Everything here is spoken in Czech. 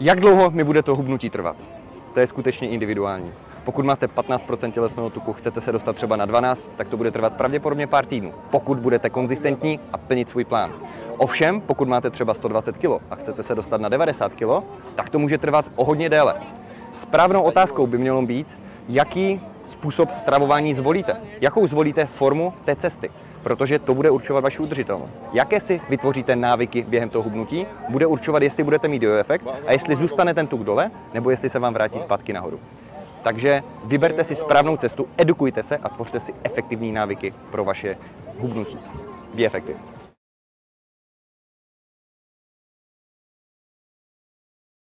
Jak dlouho mi bude to hubnutí trvat? To je skutečně individuální. Pokud máte 15% tělesného tuku, chcete se dostat třeba na 12, tak to bude trvat pravděpodobně pár týdnů, pokud budete konzistentní a plnit svůj plán. Ovšem, pokud máte třeba 120 kg a chcete se dostat na 90 kg, tak to může trvat o hodně déle. Správnou otázkou by mělo být, jaký způsob stravování zvolíte, jakou zvolíte formu té cesty protože to bude určovat vaši udržitelnost. Jaké si vytvoříte návyky během toho hubnutí, bude určovat, jestli budete mít efekt a jestli zůstane ten tuk dole, nebo jestli se vám vrátí zpátky nahoru. Takže vyberte si správnou cestu, edukujte se a tvořte si efektivní návyky pro vaše hubnutí. Be effective.